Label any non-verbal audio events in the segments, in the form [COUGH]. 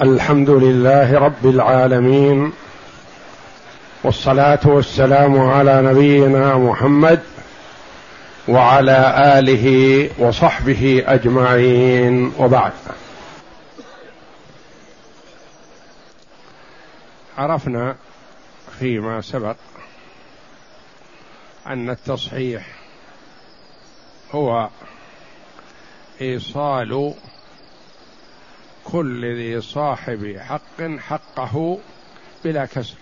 الحمد لله رب العالمين والصلاة والسلام على نبينا محمد وعلى آله وصحبه أجمعين وبعد. عرفنا فيما سبق أن التصحيح هو إيصال كل ذي صاحب حق حقه بلا كسر.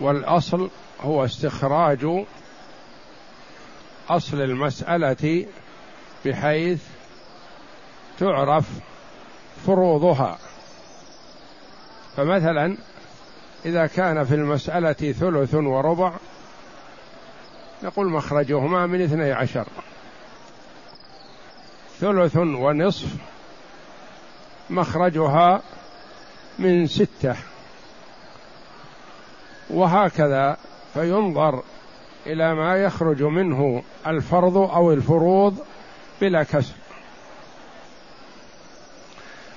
والأصل هو استخراج أصل المسألة بحيث تعرف فروضها. فمثلا إذا كان في المسألة ثلث وربع نقول مخرجهما من اثني عشر. ثلث ونصف مخرجها من ستة. وهكذا فينظر إلى ما يخرج منه الفرض أو الفروض بلا كسر.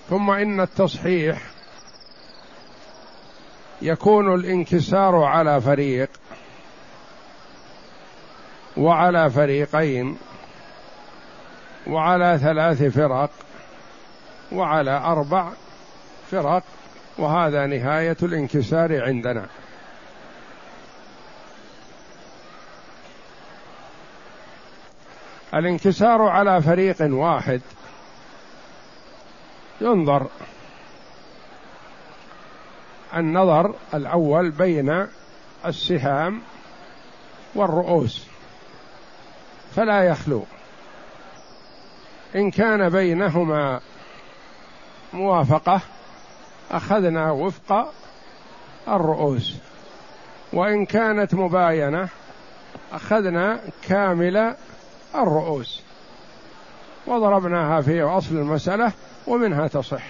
ثم إن التصحيح يكون الانكسار على فريق وعلى فريقين. وعلى ثلاث فرق وعلى أربع فرق وهذا نهاية الانكسار عندنا. الانكسار على فريق واحد. ينظر النظر الأول بين السهام والرؤوس فلا يخلو. إن كان بينهما موافقة أخذنا وفق الرؤوس. وإن كانت مباينة أخذنا كامل الرؤوس. وضربناها في أصل المسألة ومنها تصح.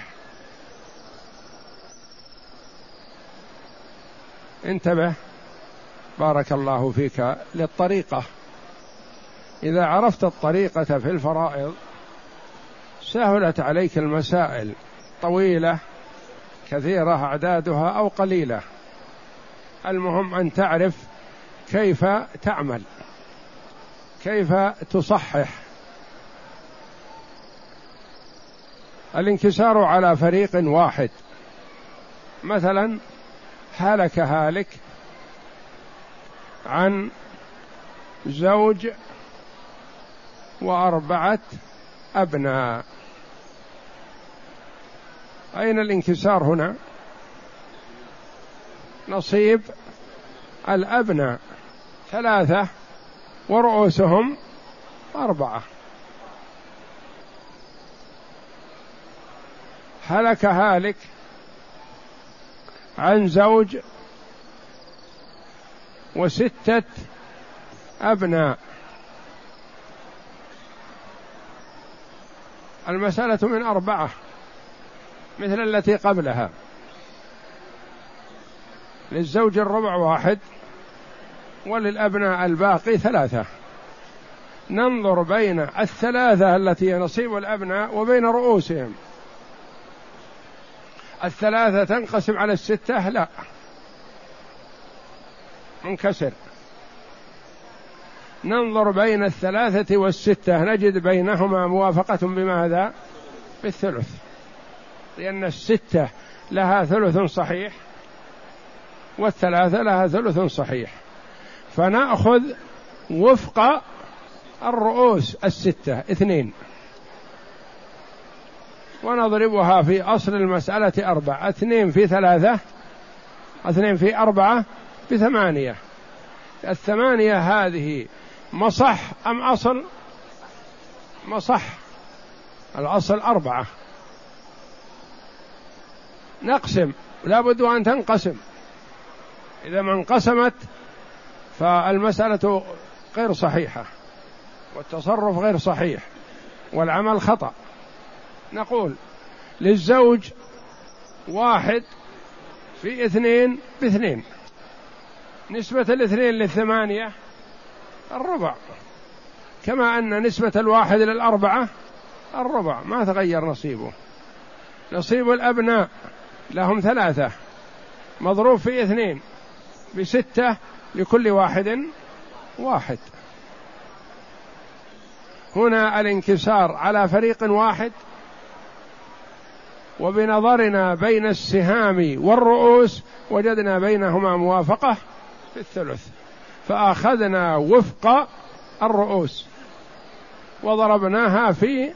انتبه بارك الله فيك للطريقة. إذا عرفت الطريقة في الفرائض سهلت عليك المسائل طويلة كثيرة أعدادها أو قليلة. المهم أن تعرف كيف تعمل كيف تصحح. الانكسار على فريق واحد. مثلا هلك هالك عن زوج وأربعة أبناء. أين الانكسار هنا؟ نصيب الأبناء ثلاثة ورؤوسهم أربعة. هلك هالك عن زوج وستة أبناء. المسألة من أربعة. مثل التي قبلها. للزوج الربع واحد وللأبناء الباقي ثلاثة. ننظر بين الثلاثة التي نصيب الأبناء وبين رؤوسهم. الثلاثة تنقسم على الستة؟ لا. منكسر. ننظر بين الثلاثة والستة. نجد بينهما موافقة بماذا؟ بالثلث. لأن الستة لها ثلث صحيح والثلاثة لها ثلث صحيح. فنأخذ وفق الرؤوس الستة اثنين. ونضربها في أصل المسألة أربعة. اثنين في ثلاثة اثنين في أربعة بثمانية الثمانية هذه مصح أم أصل؟ مصح. الأصل أربعة. نقسم. لا بد أن تنقسم. إذا ما انقسمت فالمسألة غير صحيحة والتصرف غير صحيح والعمل خطأ. نقول للزوج واحد في اثنين باثنين. نسبة الاثنين للثمانية الربع. كما أن نسبة الواحد للأربعة الربع. ما تغير نصيبه. نصيب الأبناء. لهم ثلاثة. مضروب في اثنين. بستة لكل واحد واحد. هنا الانكسار على فريق واحد. وبنظرنا بين السهام والرؤوس وجدنا بينهما موافقة في الثلث. فأخذنا وفق الرؤوس. وضربناها في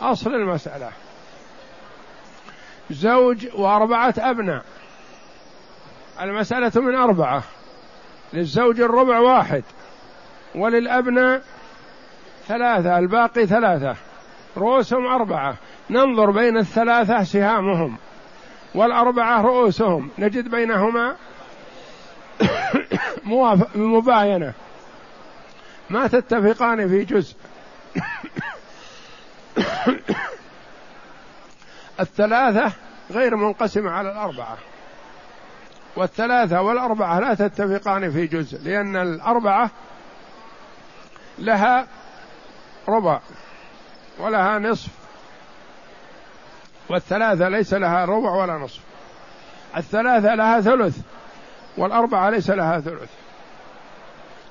أصل المسألة. زوج وأربعة أبناء. المسألة من أربعة. للزوج الربع واحد. وللأبناء ثلاثة الباقي ثلاثة. رؤوسهم أربعة. ننظر بين الثلاثة سهامهم. والأربعة رؤوسهم. نجد بينهما [COUGHS] مباينة. ما تتفقان في جزء؟ [COUGHS] الثلاثة غير منقسمة على الأربعة. والثلاثة والأربعة لا تتفقان في جزء لأن الأربعة لها ربع ولها نصف والثلاثة ليس لها ربع ولا نصف. الثلاثة لها ثلث والأربعة ليس لها ثلث.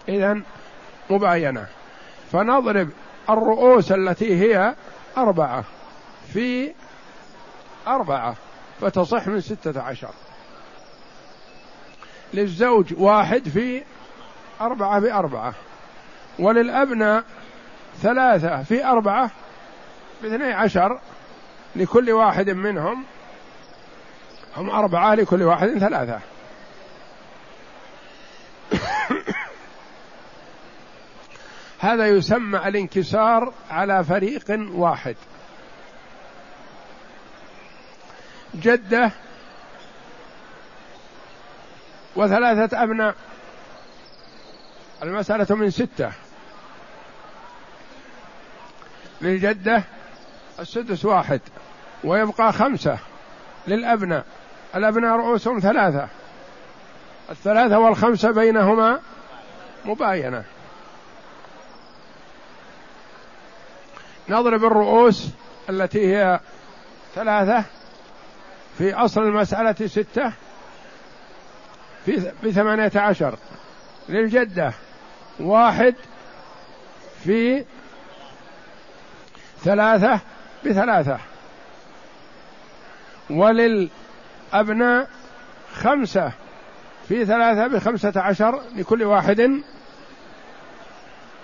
إذا مباينة. فنضرب الرؤوس التي هي أربعة في أربعة فتصح من ستة عشر. للزوج واحد في أربعة بأربعة وللأبناء ثلاثة في أربعة باثني عشر لكل واحد منهم. هم أربعة لكل واحد ثلاثة. [COUGHS] هذا يسمى الانكسار على فريق واحد. جدة وثلاثة أبناء. المسألة من ستة. للجدة السدس واحد ويبقى خمسة للأبناء. الأبناء رؤوسهم ثلاثة. الثلاثة والخمسة بينهما مباينة. نضرب الرؤوس التي هي ثلاثة. في أصل المسألة ستة في بثمانية عشر. للجدة. واحد في ثلاثة بثلاثة. وللأبناء خمسة في ثلاثة بخمسة عشر لكل واحد.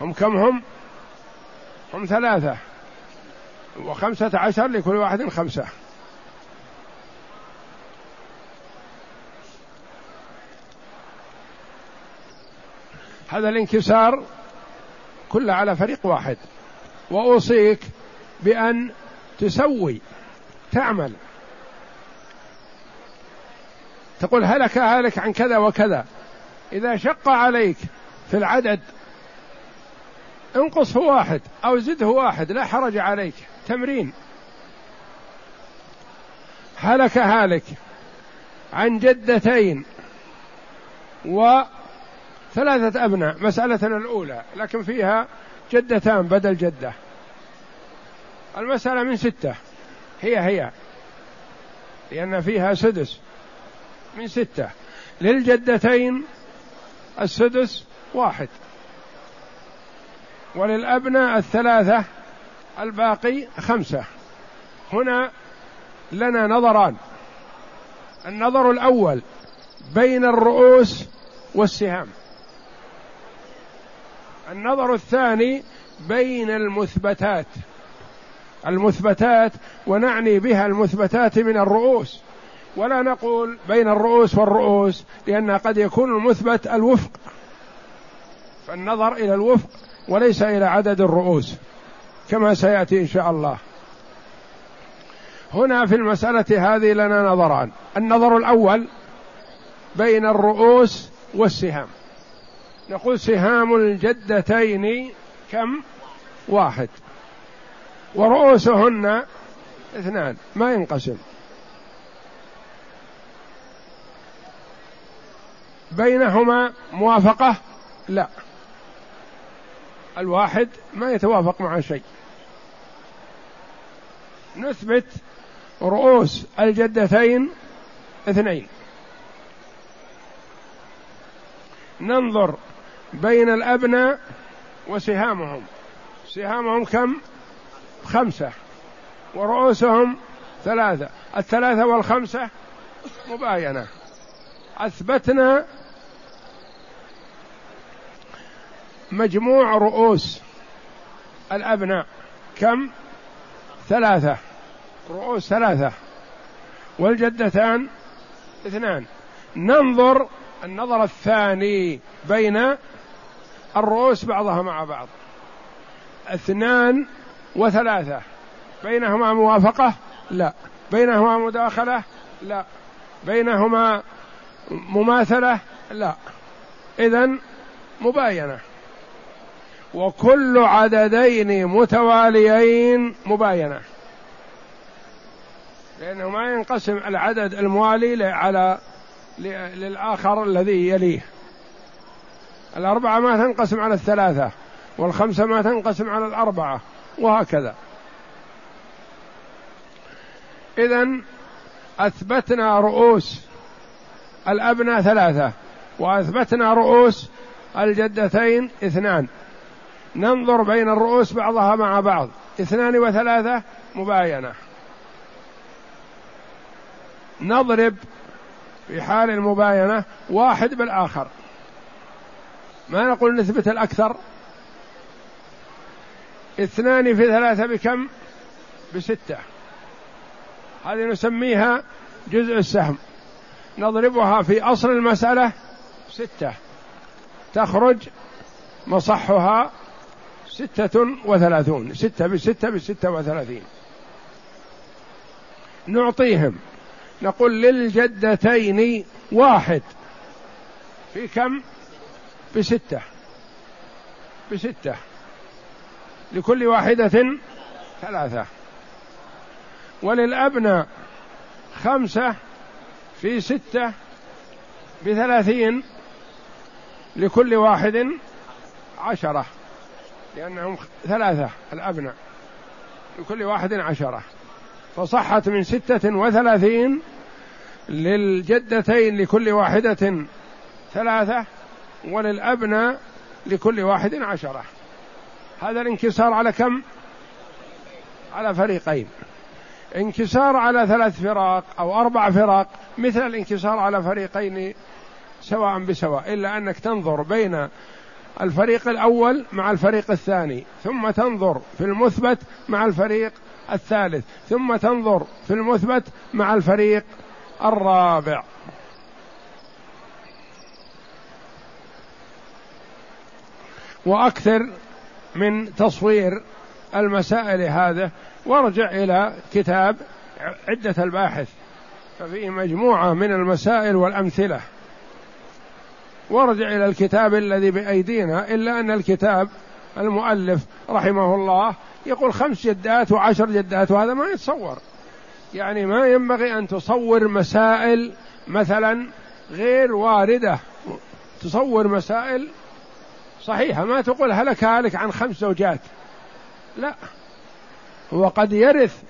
هم كم هم؟ هم ثلاثة. وخمسة عشر لكل واحد خمسة. هذا الانكسار كله على فريق واحد. وأوصيك بأن تسوي تعمل. تقول هلك هلك عن كذا وكذا. إذا شق عليك في العدد انقصه واحد أو زده واحد لا حرج عليك. تمرين. هلك هالك عن جدتين وثلاثة أبناء مسألتنا الأولى لكن فيها جدتان بدل جدة. المسألة من ستة. هي هي. لأن فيها سدس. من ستة. للجدتين السدس واحد. وللأبناء الثلاثة الباقي خمسة. هنا لنا نظران. النظر الأول بين الرؤوس والسهام. النظر الثاني بين المثبتات. المثبتات ونعني بها المثبتات من الرؤوس. ولا نقول بين الرؤوس والرؤوس لأن قد يكون المثبت الوفق. فالنظر إلى الوفق وليس إلى عدد الرؤوس كما سيأتي إن شاء الله. هنا في المسألة هذه لنا نظران. النظر الأول بين الرؤوس والسهام. نقول سهام الجدتين كم؟ واحد. ورؤوسهن اثنان ما ينقسم. بينهما موافقة؟ لا. الواحد ما يتوافق مع شيء. نثبت رؤوس الجدتين اثنين. ننظر بين الأبناء وسهامهم. سهامهم كم؟ خمسة. ورؤوسهم ثلاثة. الثلاثة والخمسة مباينة. أثبتنا مجموع رؤوس الأبناء. كم؟ ثلاثة. رؤوس ثلاثة. والجدتان اثنان. ننظر النظر الثاني بين الرؤوس بعضها مع بعض. اثنان وثلاثة. بينهما موافقة؟ لا. بينهما مداخلة؟ لا. بينهما مماثلة؟ لا. إذا مباينة. وكل عددين متواليين مباينة. لأنه ما ينقسم العدد الموالي على للآخر الذي يليه. الأربعة ما تنقسم على الثلاثة والخمسة ما تنقسم على الأربعة وهكذا. إذا أثبتنا رؤوس الأبناء ثلاثة وأثبتنا رؤوس الجدتين اثنان. ننظر بين الرؤوس بعضها مع بعض اثنان وثلاثة مباينة. نضرب في حال المباينة واحد بالآخر. ما نقول نثبت الأكثر؟ اثنان في ثلاثة بكم؟ بستة. هذه نسميها جزء السهم. نضربها في أصل المسألة ستة. تخرج مصحها ستة وثلاثون. ستة بستة بستة وثلاثين. نعطيهم. نقول للجدتين واحد. في كم؟ بستة. بستة. لكل واحدة ثلاثة. وللأبناء خمسة في ستة بثلاثين لكل واحد عشرة. لأنهم ثلاثة الأبناء. لكل واحد عشرة. فصحت من ستة وثلاثين للجدتين لكل واحدة ثلاثة. وللأبناء لكل واحد عشرة. هذا الانكسار على كم؟ على فريقين. انكسار على ثلاث فراق أو أربع فراق مثل الانكسار على فريقين سواء بسواء إلا أنك تنظر بين الفريق الأول مع الفريق الثاني ثم تنظر في المثبت مع الفريق الثالث ثم تنظر في المثبت مع الفريق الرابع. وأكثر من تصوير المسائل هذا وارجع إلى كتاب عدة الباحث ففيه مجموعة من المسائل والأمثلة. وارجع إلى الكتاب الذي بأيدينا إلا أن الكتاب المؤلف رحمه الله يقول خمس جدات وعشر جدات وهذا ما يتصور. يعني ما ينبغي أن تصور مسائل مثلا غير واردة. تصور مسائل صحيحه ما تقول هلك هالك عن خمس زوجات. لا. هو قد يرث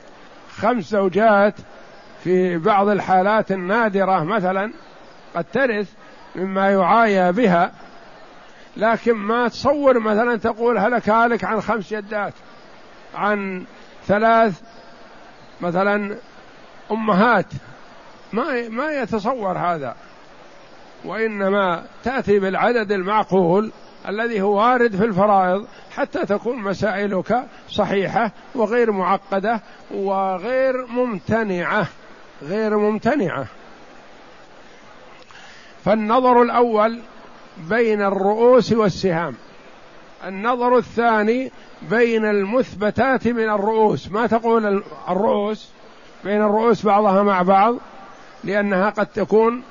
خمس زوجات في بعض الحالات النادرة مثلا قد ترث مما يعايى بها لكن ما تصور مثلا تقول هلك هالك عن خمس يدات عن ثلاث مثلا أمهات. ما ما يتصور هذا. وإنما تأتي بالعدد المعقول الذي هو وارد في الفرائض حتى تكون مسائلك صحيحة وغير معقدة وغير ممتنعة غير ممتنعة. فالنظر الأول بين الرؤوس والسهام. النظر الثاني بين المثبتات من الرؤوس. ما تقول الرؤوس؟ بين الرؤوس بعضها مع بعض لأنها قد تكون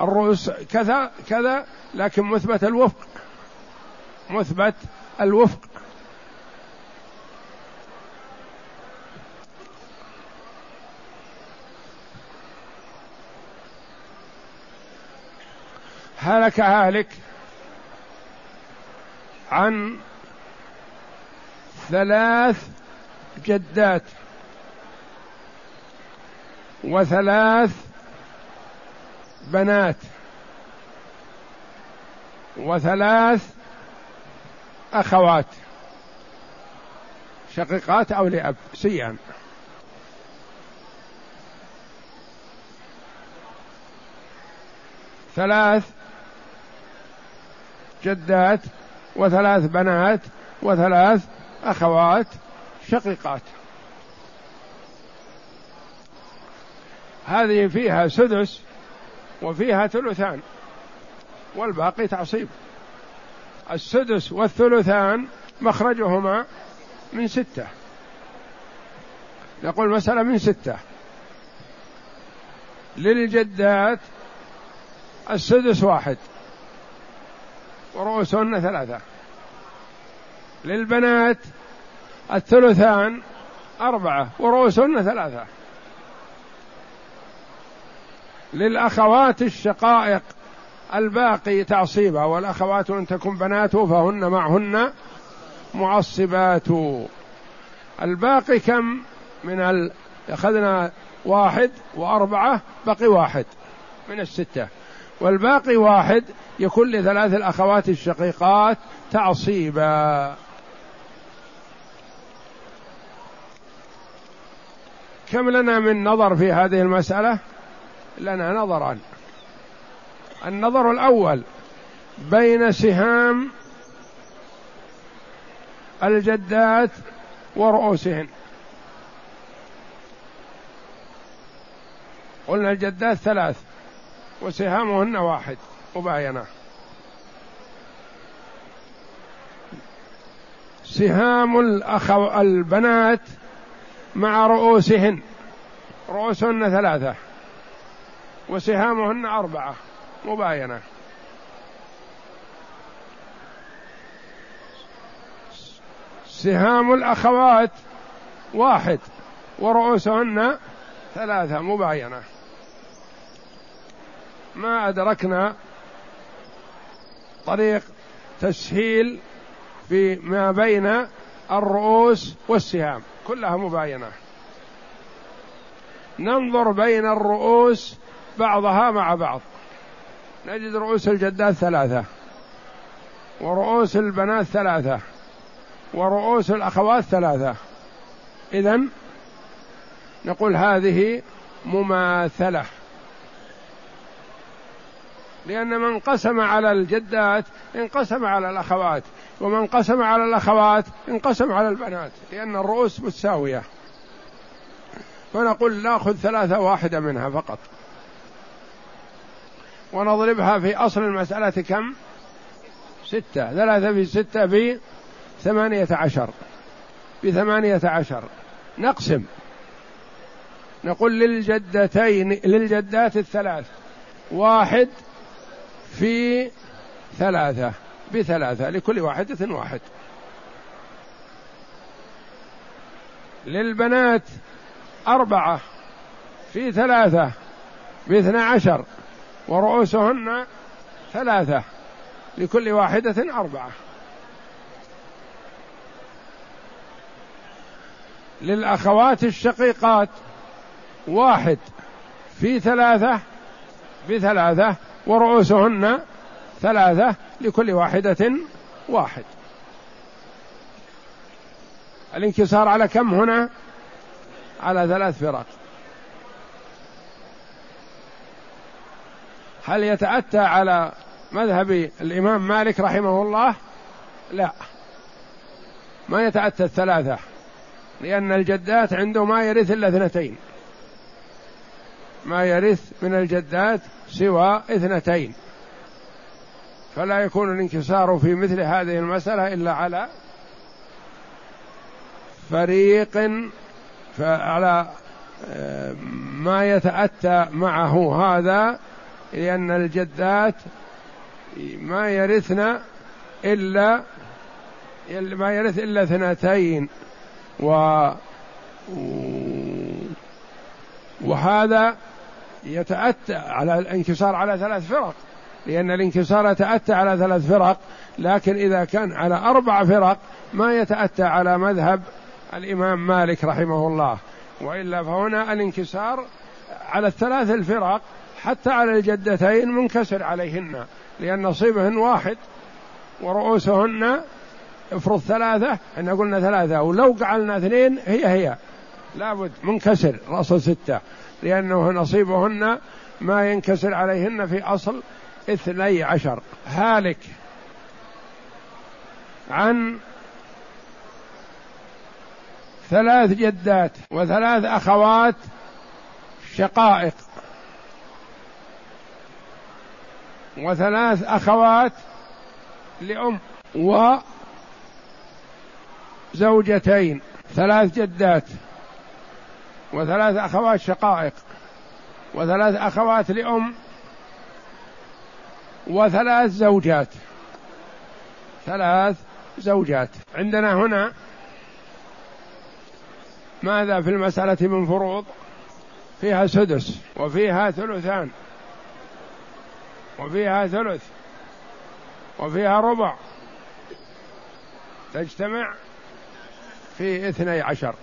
الرؤوس كذا كذا لكن مثبت الوفق. مثبت الوفق. هلك هالك عن ثلاث جدات وثلاث بنات وثلاث أخوات شقيقات أو لأب سيان ثلاث جدات وثلاث بنات وثلاث أخوات شقيقات. هذه فيها سدس وفيها ثلثان والباقي تعصيب. السدس والثلثان مخرجهما من ستة. نقول مسألة من ستة. للجدات السدس واحد. ورؤوسهن ثلاثة. للبنات الثلثان أربعة. ورؤوسهن ثلاثة. للأخوات الشقائق الباقي تعصيبا والأخوات إن تكن بنات فهن معهن معصبات. الباقي كم من ال... أخذنا واحد وأربعة بقي واحد من الستة. والباقي واحد يكون لثلاث الأخوات الشقيقات تعصيبا. كم لنا من نظر في هذه المسألة؟ لنا نظران. النظر الأول بين سهام الجدات ورؤوسهن. قلنا الجدات ثلاث وسهامهن واحد مباينة. سهام الأخو البنات مع رؤوسهن رؤوسهن ثلاثة وسهامهن أربعة. مباينة. سهام الأخوات واحد ورؤوسهن ثلاثة مباينة. ما أدركنا طريق تسهيل في ما بين الرؤوس والسهام كلها مباينة. ننظر بين الرؤوس بعضها مع بعض. نجد رؤوس الجدات ثلاثة. ورؤوس البنات ثلاثة. ورؤوس الأخوات ثلاثة. إذا نقول هذه مماثلة. لأن من قسم على الجدات انقسم على الأخوات ومن قسم على الأخوات انقسم على البنات لأن الرؤوس متساوية. فنقول نأخذ ثلاثة واحدة منها فقط. ونضربها في أصل المسألة كم؟ ستة. ثلاثة في ستة في ثمانية عشر. بثمانية عشر. نقسم. نقول للجدتين للجدات الثلاث. واحد في ثلاثة. بثلاثة. لكل واحدة واحد. للبنات أربعة. في ثلاثة. باثنى عشر. ورؤوسهن ثلاثة لكل واحدة أربعة. للأخوات الشقيقات واحد في ثلاثة بثلاثة ورؤوسهن ثلاثة لكل واحدة واحد. الانكسار على كم هنا؟ على ثلاث فرق. هل يتأتى على مذهب الإمام مالك رحمه الله؟ لا. ما يتأتى الثلاثة لأن الجدات عنده ما يرث إلا اثنتين. ما يرث من الجدات سوى اثنتين. فلا يكون الانكسار في مثل هذه المسألة إلا على فريق فعلى آه، ما يتأتى معه هذا لأن الجدات ما يرثن إلا ما يرث إلا اثنتين و وهذا يتأتى على الانكسار على ثلاث فرق لأن الانكسار يتأتى على ثلاث فرق لكن إذا كان على أربع فرق ما يتأتى على مذهب الإمام مالك رحمه الله وإلا فهنا الانكسار على الثلاث الفرق حتى على الجدتين منكسر عليهن لأن نصيبهن واحد ورؤوسهن افرض ثلاثة إحنا قلنا ثلاثة ولو جعلنا اثنين هي هي. لابد منكسر رأس ستة لأنه نصيبهن ما ينكسر عليهن في أصل اثني عشر. هالك عن ثلاث جدات وثلاث أخوات شقائق. وثلاث أخوات لأم وزوجتين ثلاث جدات وثلاث أخوات شقائق وثلاث أخوات لأم وثلاث زوجات ثلاث زوجات. عندنا هنا ماذا في المسألة من فروض؟ فيها سدس وفيها ثلثان. وفيها ثلث وفيها ربع. تجتمع في اثني عشر.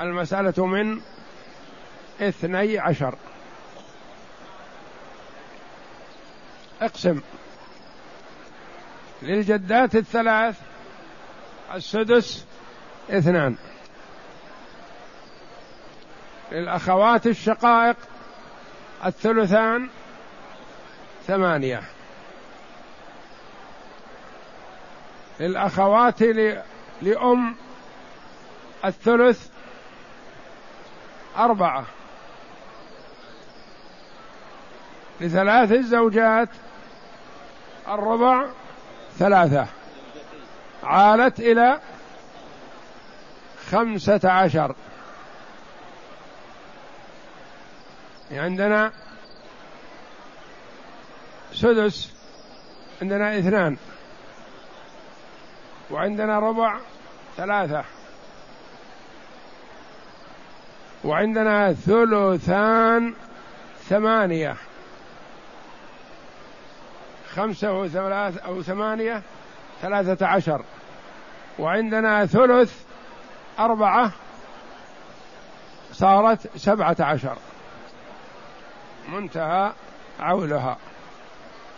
المسألة من اثني عشر. اقسم. للجدات الثلاث السدس اثنان. للأخوات الشقائق الثلثان ثمانية. للأخوات لأم الثلث أربعة. لثلاث الزوجات الربع ثلاثة. عالت إلى خمسة عشر. عندنا سدس عندنا اثنان. وعندنا ربع ثلاثة. وعندنا ثلثان ثمانية. خمسة وثلاث أو ثمانية ثلاثة عشر. وعندنا ثلث أربعة صارت سبعة عشر. منتهى عولها.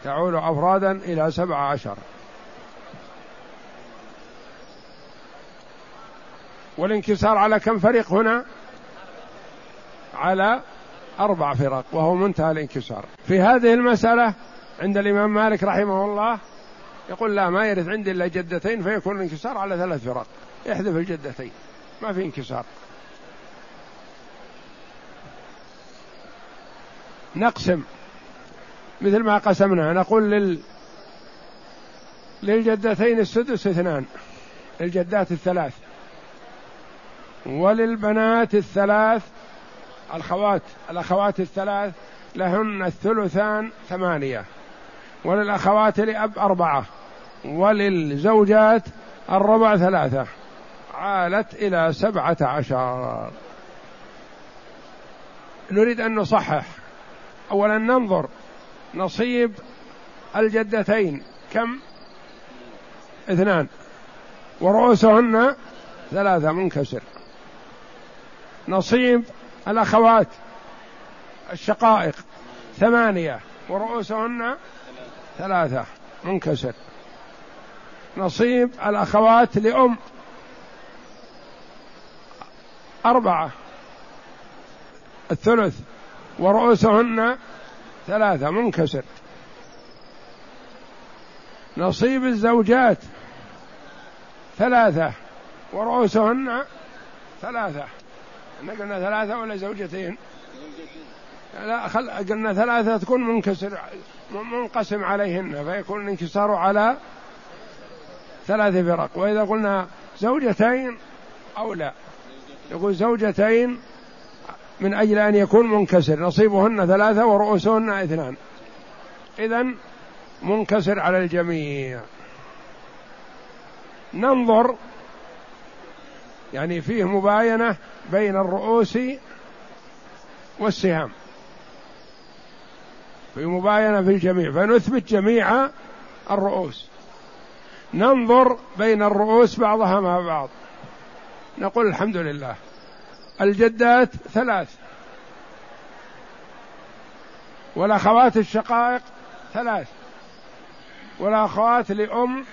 تعول أفرادا إلى سبعة عشر. والانكسار على كم فريق هنا؟ على أربع فرق وهو منتهى الانكسار. في هذه المسألة عند الإمام مالك رحمه الله يقول لا ما يرث عندي إلا جدتين فيكون الانكسار على ثلاث فرق. احذف الجدتين ما في انكسار. نقسم. مثل ما قسمنا نقول لل للجدتين السدس اثنان الجدات الثلاث وللبنات الثلاث الخوات الأخوات الثلاث لهن الثلثان ثمانية وللأخوات لأب أربعة وللزوجات الربع ثلاثة عالت إلى سبعة عشر. نريد أن نصحح أولا ننظر نصيب الجدتين. كم؟ اثنان. ورؤوسهن ثلاثة منكسر. نصيب الأخوات الشقائق ثمانية ورؤوسهن ثلاثة منكسر. نصيب الأخوات لأم أربعة الثلث ورؤوسهن ثلاثة منكسر. نصيب الزوجات ثلاثة ورؤوسهن ثلاثة. إحنا قلنا ثلاثة ولا زوجتين؟ لا خل... قلنا ثلاثة تكون منكسر منقسم عليهن فيكون الانكسار على ثلاث فرق. وإذا قلنا زوجتين أو لا يقول زوجتين من أجل أن يكون منكسر. نصيبهن ثلاثة ورؤوسهن اثنان. إذا منكسر على الجميع. ننظر يعني فيه مباينة بين الرؤوس والسهام. في مباينة في الجميع. فنثبت جميع الرؤوس. ننظر بين الرؤوس بعضها مع بعض. نقول الحمد لله. الجدات ثلاث. والأخوات الشقائق ثلاث. والأخوات لأم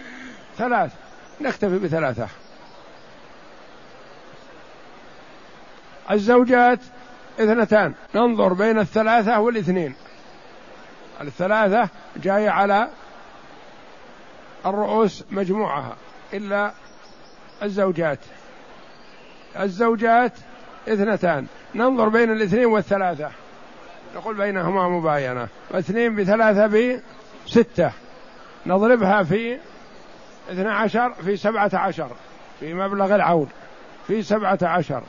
ثلاث. نكتفي بثلاثة. الزوجات اثنتان. ننظر بين الثلاثة والاثنين. الثلاثة جاية على الرؤوس مجموعها إلا الزوجات. الزوجات اثنتان. ننظر بين الاثنين والثلاثة. نقول بينهما مباينة. اثنين بثلاثة بستة. نضربها في اثنى عشر في سبعة عشر في مبلغ العون. في سبعة عشر.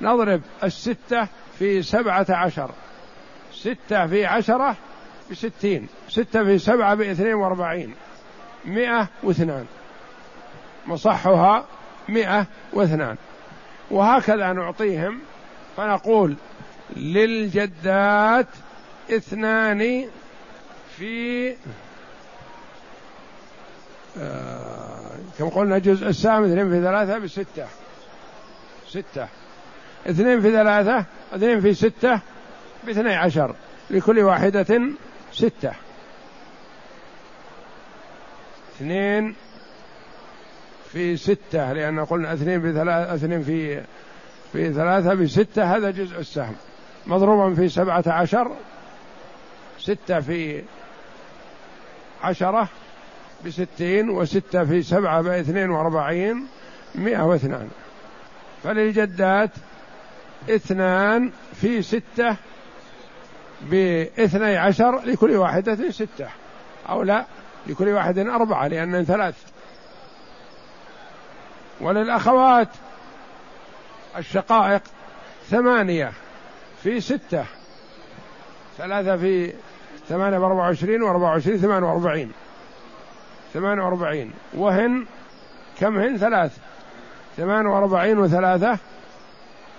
نضرب الستة في سبعة عشر. ستة في عشرة بستين. ستة في سبعة باثنين واربعين. مئة واثنان. مصحها مئة واثنان. وهكذا نعطيهم فنقول للجدات اثنان في آه كم قلنا جزء السام اثنين في ثلاثة بستة. ستة. اثنين في ثلاثة اثنين في ستة باثني عشر. لكل واحدة ستة. اثنين في ستة لأن قلنا اثنين في ثلاثة اثنين في في ثلاثة بستة هذا جزء السهم. مضروبا في سبعة عشر ستة في عشرة بستين وستة في سبعة باثنين وأربعين مئة واثنان. فللجدات اثنان في ستة باثني عشر لكل واحدة ستة أو لا لكل واحد أربعة لأن ثلاث وللأخوات الشقائق ثمانية في ستة ثلاثة في ثمانية بأربعة وعشرين وأربعة وعشرين ثمانية وأربعين ثمانية وأربعين. وهن كم هن؟ ثلاث. ثمانية وأربعين وثلاثة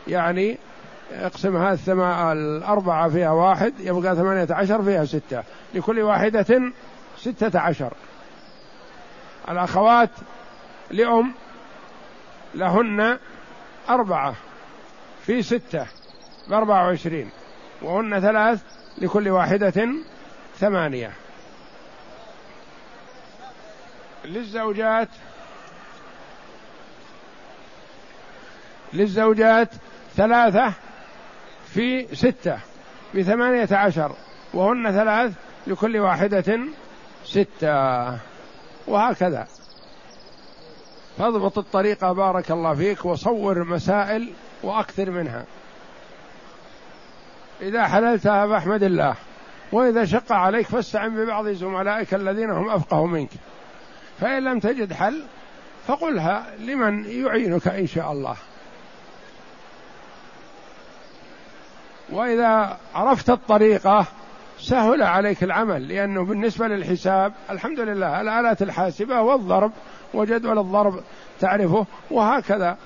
يعني اقسمها الثما الأربعة فيها واحد يبقى ثمانية عشر فيها ستة. لكل واحدة ستة عشر. الأخوات لأم لهن أربعة في ستة بأربعة وعشرين وهن ثلاث لكل واحدة ثمانية. للزوجات للزوجات ثلاثة في ستة بثمانية عشر وهن ثلاث لكل واحدة ستة وهكذا. فاضبط الطريقة بارك الله فيك وصور مسائل وأكثر منها. إذا حللتها فاحمد الله وإذا شق عليك فاستعن ببعض زملائك الذين هم أفقه منك. فإن لم تجد حل فقلها لمن يعينك إن شاء الله. وإذا عرفت الطريقة سهل عليك العمل لأنه بالنسبة للحساب الحمد لله الآلات الحاسبة والضرب وجدول الضرب تعرفه وهكذا.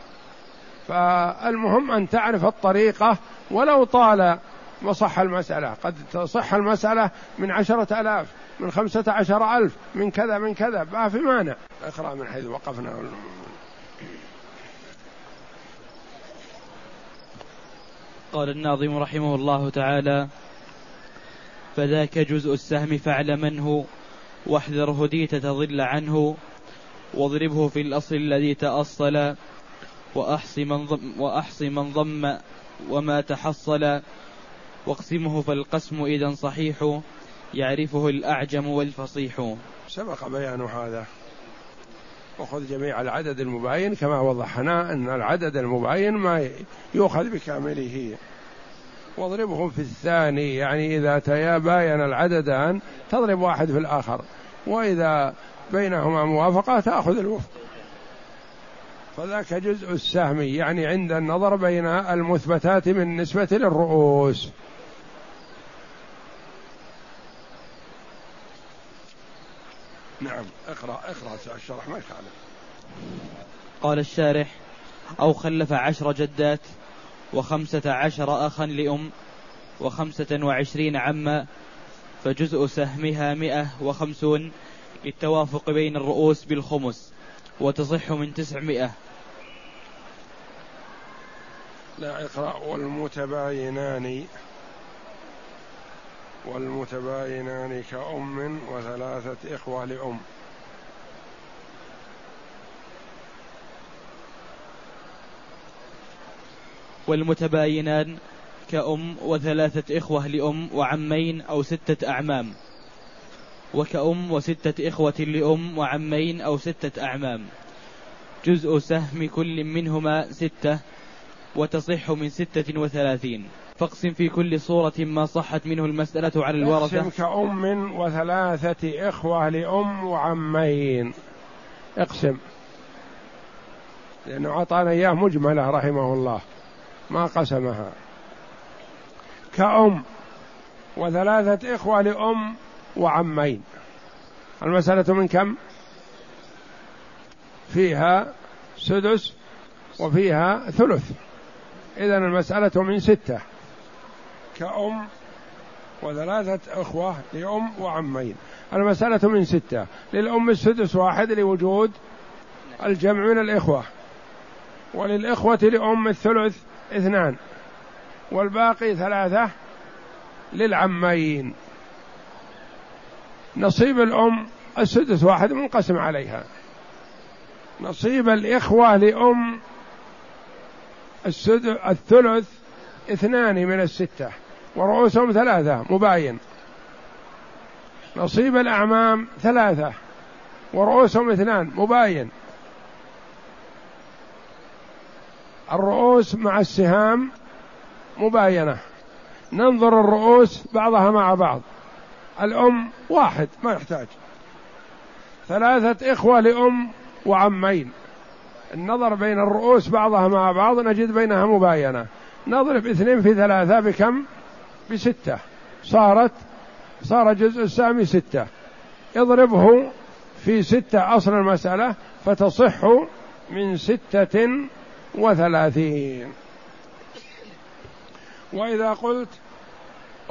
فالمهم أن تعرف الطريقة ولو طال وصح المسألة. قد تصح المسألة من عشرة ألاف من خمسة عشر ألف من كذا من كذا. ما في مانع. اقرأ من حيث وقفنا. قال الناظم رحمه الله تعالى فذاك جزء السهم فاعلمنه واحذر هديت تضل عنه واضربه في الأصل الذي تأصل وأحص من ضم, وأحص من ضم وما تحصل. واقسمه فالقسم إذا صحيح يعرفه الأعجم والفصيح. سبق بيان هذا. وخذ جميع العدد المباين كما وضحنا أن العدد المباين ما يؤخذ بكامله. واضربهم في الثاني يعني إذا تباين العددان تضرب واحد في الآخر. وإذا بينهما موافقة تأخذ الوفق فذاك جزء السهم يعني عند النظر بين المثبتات من نسبة للرؤوس. نعم اقرأ اقرأ الشرح ما يخالف. قال الشارح أو خلف عشر جدات وخمسة عشر أخا لأم وخمسة وعشرين عما فجزء سهمها مئة وخمسون للتوافق بين الرؤوس بالخمس وتصح من تسعمائة. لا اقرأ. والمتباينان والمتباينان كأم وثلاثة إخوة لأم. والمتباينان كأم وثلاثة إخوة لأم وعمين أو ستة أعمام. وكأم وستة إخوة لأم وعمين أو ستة أعمام. جزء سهم كل منهما ستة وتصح من ستة وثلاثين. فاقسم في كل صورة ما صحت منه المسألة على الورثة. اقسم كأم وثلاثة إخوة لأم وعمين. اقسم. لأنه أعطانا إياه مجملة رحمه الله. ما قسمها. كأم وثلاثة إخوة لأم وعمين. المسألة من كم؟ فيها سدس وفيها ثلث. إذا المسألة من ستة. كأم وثلاثة أخوة لأم وعمين. المسألة من ستة. للأم السدس واحد لوجود الجمع من الإخوة. وللإخوة لأم الثلث اثنان. والباقي ثلاثة للعمين. نصيب الأم السدس واحد منقسم عليها. نصيب الإخوة لأم الثلث اثنان من الستة ورؤوسهم ثلاثة مباين. نصيب الأعمام ثلاثة ورؤوسهم اثنان مباين. الرؤوس مع السهام مباينة. ننظر الرؤوس بعضها مع بعض. الأم واحد ما يحتاج. ثلاثة إخوة لأم وعمين. النظر بين الرؤوس بعضها مع بعض نجد بينها مباينة. نضرب اثنين في ثلاثة بكم؟ بستة. صارت صار جزء السامي ستة. اضربه في ستة أصل المسألة فتصح من ستة وثلاثين. وإذا قلت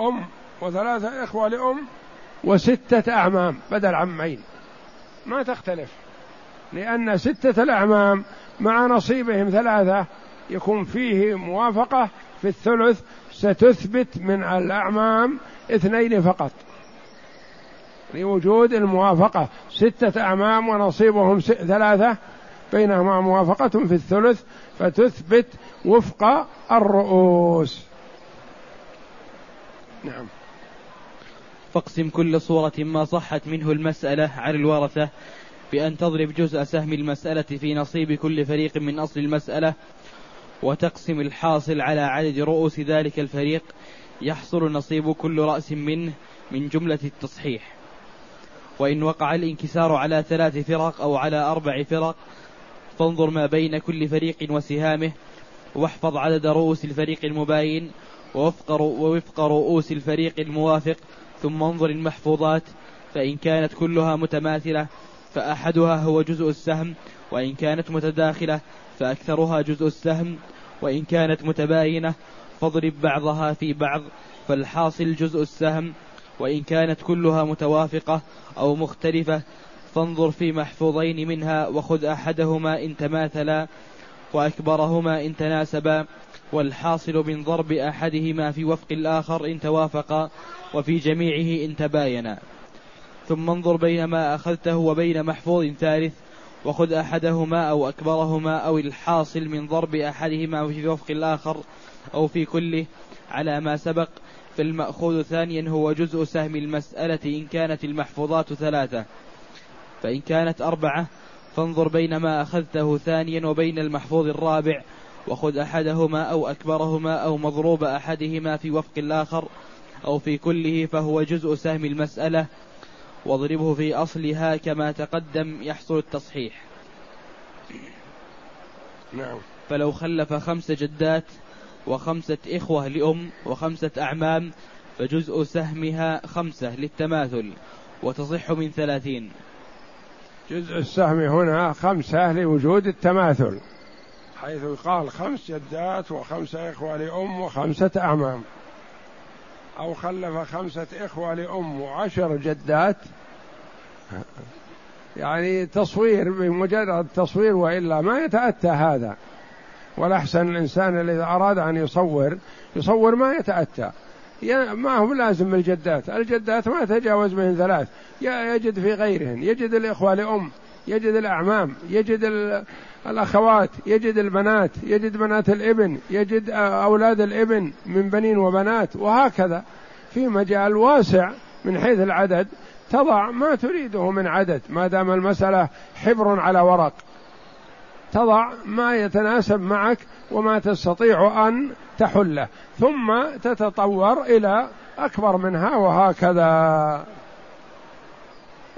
أم وثلاثة إخوة لأم وستة أعمام بدل عمين. ما تختلف لأن ستة الأعمام مع نصيبهم ثلاثة يكون فيه موافقة في الثلث ستثبت من الأعمام اثنين فقط. لوجود الموافقة ستة أعمام ونصيبهم ثلاثة بينهما موافقة في الثلث فتثبت وفق الرؤوس. نعم. فاقسم كل صورة ما صحت منه المسألة على الورثة بأن تضرب جزء سهم المسألة في نصيب كل فريق من أصل المسألة وتقسم الحاصل على عدد رؤوس ذلك الفريق يحصل نصيب كل رأس منه من جملة التصحيح. وإن وقع الانكسار على ثلاث فرق أو على أربع فرق فانظر ما بين كل فريق وسهامه واحفظ عدد رؤوس الفريق المباين ووفق, ووفق رؤوس الفريق الموافق ثم انظر المحفوظات فإن كانت كلها متماثلة فأحدها هو جزء السهم وإن كانت متداخلة فأكثرها جزء السهم وإن كانت متباينة فاضرب بعضها في بعض فالحاصل جزء السهم وإن كانت كلها متوافقة أو مختلفة فانظر في محفوظين منها وخذ أحدهما إن تماثلا وأكبرهما إن تناسبا. والحاصل من ضرب أحدهما في وفق الآخر إن توافقا وفي جميعه إن تباينا. ثم انظر بين ما أخذته وبين محفوظ ثالث وخذ أحدهما أو أكبرهما أو الحاصل من ضرب أحدهما في وفق الآخر أو في كله على ما سبق. فالمأخوذ ثانيا هو جزء سهم المسألة إن كانت المحفوظات ثلاثة. فإن كانت أربعة فانظر بين ما أخذته ثانيا وبين المحفوظ الرابع وخذ أحدهما أو أكبرهما أو مضروب أحدهما في وفق الآخر أو في كله فهو جزء سهم المسألة واضربه في أصلها كما تقدم يحصل التصحيح. نعم. فلو خلف خمس جدات وخمسة إخوة لأم وخمسة أعمام فجزء سهمها خمسة للتماثل وتصح من ثلاثين. جزء السهم هنا خمسة لوجود التماثل. حيث قال خمس جدات وخمسة إخوة لأم وخمسة أعمام أو خلف خمسة إخوة لأم وعشر جدات. يعني تصوير بمجرد تصوير وإلا ما يتأتى هذا. والأحسن الإنسان الذي أراد أن يصور يصور ما يتأتى. ما هو لازم الجدات. الجدات ما تجاوز من ثلاث. يجد في غيرهن يجد الإخوة لأم. يجد الأعمام يجد الأخوات يجد البنات يجد بنات الإبن يجد أولاد الإبن من بنين وبنات وهكذا. في مجال واسع من حيث العدد تضع ما تريده من عدد ما دام المسألة حبر على ورق. تضع ما يتناسب معك وما تستطيع أن تحله ثم تتطور إلى أكبر منها وهكذا.